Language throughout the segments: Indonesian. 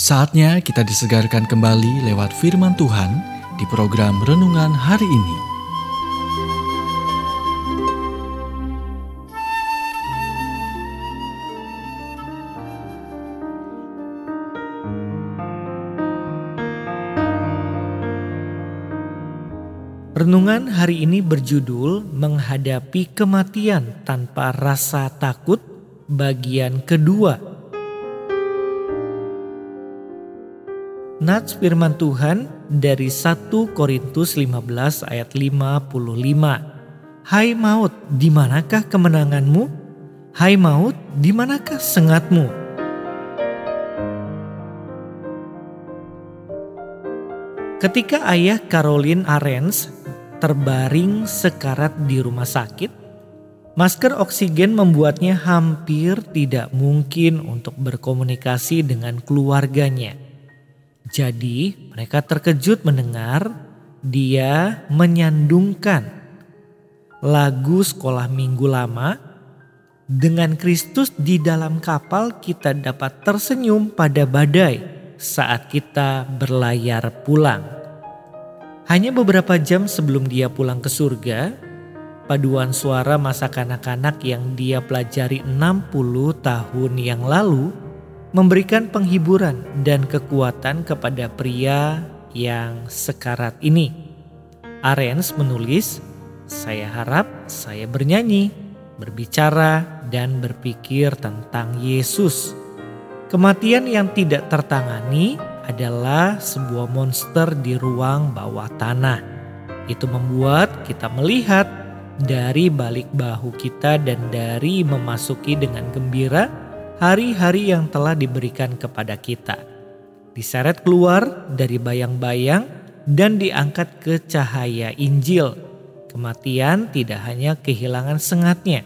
Saatnya kita disegarkan kembali lewat firman Tuhan di program renungan hari ini. Renungan hari ini berjudul Menghadapi Kematian Tanpa Rasa Takut bagian kedua. Nats firman Tuhan dari 1 Korintus 15 ayat 55. Hai maut, di manakah kemenanganmu? Hai maut, di manakah sengatmu? Ketika ayah Caroline Arens terbaring sekarat di rumah sakit, masker oksigen membuatnya hampir tidak mungkin untuk berkomunikasi dengan keluarganya. Jadi, mereka terkejut mendengar dia menyandungkan lagu sekolah minggu lama. Dengan Kristus di dalam kapal, kita dapat tersenyum pada badai saat kita berlayar pulang. Hanya beberapa jam sebelum dia pulang ke surga, paduan suara masa kanak-kanak yang dia pelajari 60 tahun yang lalu memberikan penghiburan dan kekuatan kepada pria yang sekarat ini. Arens menulis, "Saya harap saya bernyanyi, berbicara, dan berpikir tentang Yesus." Kematian yang tidak tertangani adalah sebuah monster di ruang bawah tanah. Itu membuat kita melihat dari balik bahu kita dan dari memasuki dengan gembira hari-hari yang telah diberikan kepada kita. Diseret keluar dari bayang-bayang dan diangkat ke cahaya Injil. Kematian tidak hanya kehilangan sengatnya,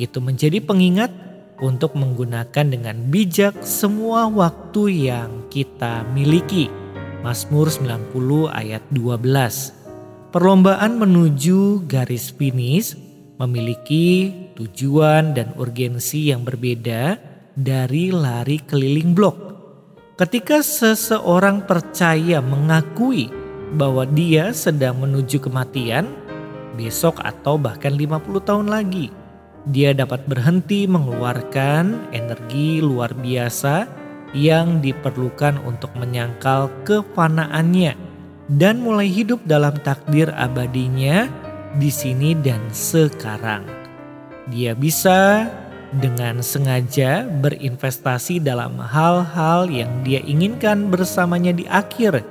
itu menjadi pengingat untuk menggunakan dengan bijak semua waktu yang kita miliki. Mazmur 90 ayat 12. Perlombaan menuju garis finish memiliki tujuan dan urgensi yang berbeda dari lari keliling blok. Ketika seseorang percaya mengakui bahwa dia sedang menuju kematian, besok atau bahkan 50 tahun lagi, dia dapat berhenti mengeluarkan energi luar biasa yang diperlukan untuk menyangkal kefanaannya dan mulai hidup dalam takdir abadinya di sini dan sekarang. Dia bisa dengan sengaja berinvestasi dalam hal-hal yang dia inginkan bersamanya di akhir.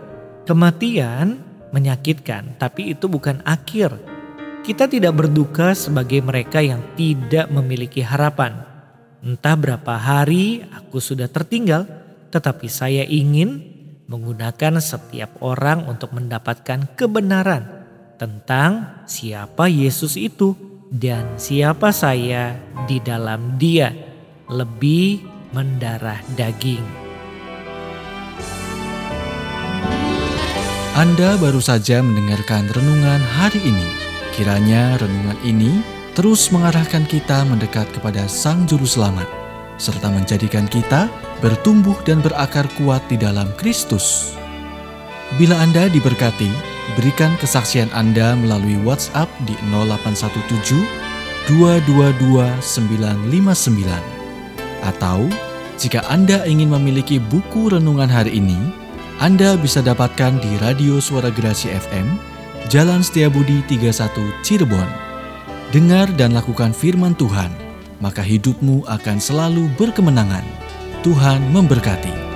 Kematian menyakitkan, tapi itu bukan akhir kita tidak berduka sebagai mereka yang tidak memiliki harapan. Entah berapa hari aku sudah tertinggal, tetapi saya ingin menggunakan setiap orang untuk mendapatkan kebenaran tentang siapa Yesus itu dan siapa saya di dalam Dia, lebih mendarah daging. Anda baru saja mendengarkan renungan hari ini Kiranya renungan ini terus mengarahkan kita mendekat kepada Sang Juru Selamat, serta menjadikan kita bertumbuh dan berakar kuat di dalam Kristus. Bila Anda diberkati, berikan kesaksian Anda melalui WhatsApp di 0817 222 959 atau jika Anda ingin memiliki buku renungan hari ini, Anda bisa dapatkan di Radio Suara Gerasi FM Jalan Setiabudi 31 Cirebon. Dengar dan lakukan firman Tuhan, maka hidupmu akan selalu berkemenangan. Tuhan memberkati.